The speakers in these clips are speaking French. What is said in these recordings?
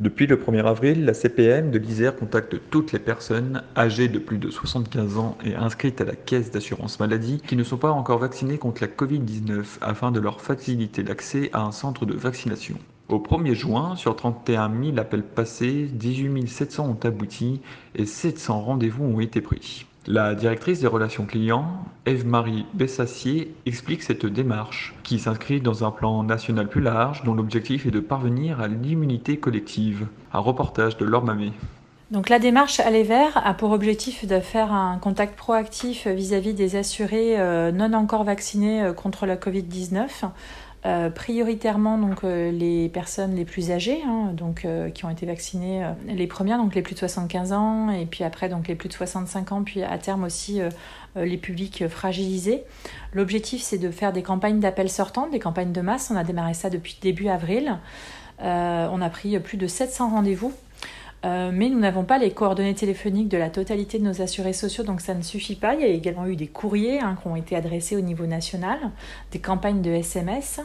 Depuis le 1er avril, la CPM de l'Isère contacte toutes les personnes âgées de plus de 75 ans et inscrites à la caisse d'assurance maladie qui ne sont pas encore vaccinées contre la Covid-19 afin de leur faciliter l'accès à un centre de vaccination. Au 1er juin, sur 31 000 appels passés, 18 700 ont abouti et 700 rendez-vous ont été pris. La directrice des relations clients, Eve-Marie Bessassier, explique cette démarche qui s'inscrit dans un plan national plus large dont l'objectif est de parvenir à l'immunité collective. Un reportage de Laure Mamé. Donc la démarche Aller Vert a pour objectif de faire un contact proactif vis-à-vis des assurés euh, non encore vaccinés euh, contre la Covid-19. Euh, prioritairement donc euh, les personnes les plus âgées, hein, euh, qui ont été vaccinées les premières, donc les plus de 75 ans, et puis après donc les plus de 65 ans, puis à terme aussi les publics fragilisés. L'objectif c'est de faire des campagnes d'appels sortants, des campagnes de masse. On a démarré ça depuis début avril. On a pris plus de 700 rendez-vous euh, mais nous n'avons pas les coordonnées téléphoniques de la totalité de nos assurés sociaux, donc ça ne suffit pas. Il y a également eu des courriers hein, qui ont été adressés au niveau national, des campagnes de SMS.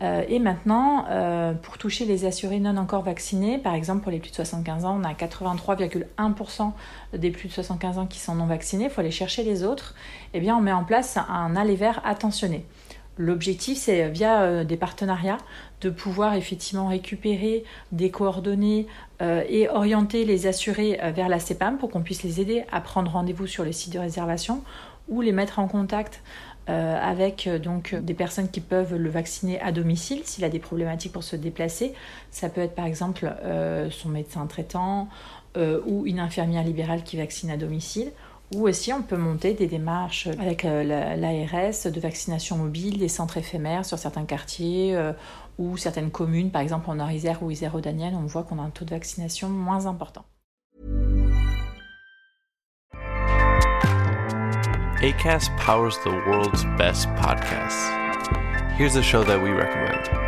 Euh, et maintenant, euh, pour toucher les assurés non encore vaccinés, par exemple pour les plus de 75 ans, on a 83,1% des plus de 75 ans qui sont non vaccinés. Il faut aller chercher les autres. Eh bien, on met en place un aller vert attentionné. L'objectif, c'est via euh, des partenariats de pouvoir effectivement récupérer des coordonnées euh, et orienter les assurés euh, vers la CEPAM pour qu'on puisse les aider à prendre rendez-vous sur les sites de réservation ou les mettre en contact avec des personnes qui peuvent le vacciner à domicile s'il a des problématiques pour se déplacer. Ça peut être par exemple son médecin traitant ou une infirmière libérale qui vaccine à domicile. Ou aussi, on peut monter des démarches avec euh, la- l'ARS de vaccination mobile, des centres éphémères sur certains quartiers euh, ou certaines communes, par exemple en Nord-Isère ou Isère-Daniel, on voit qu'on a un taux de vaccination moins important. ACAST powers the world's best podcasts. Here's a show that we recommend.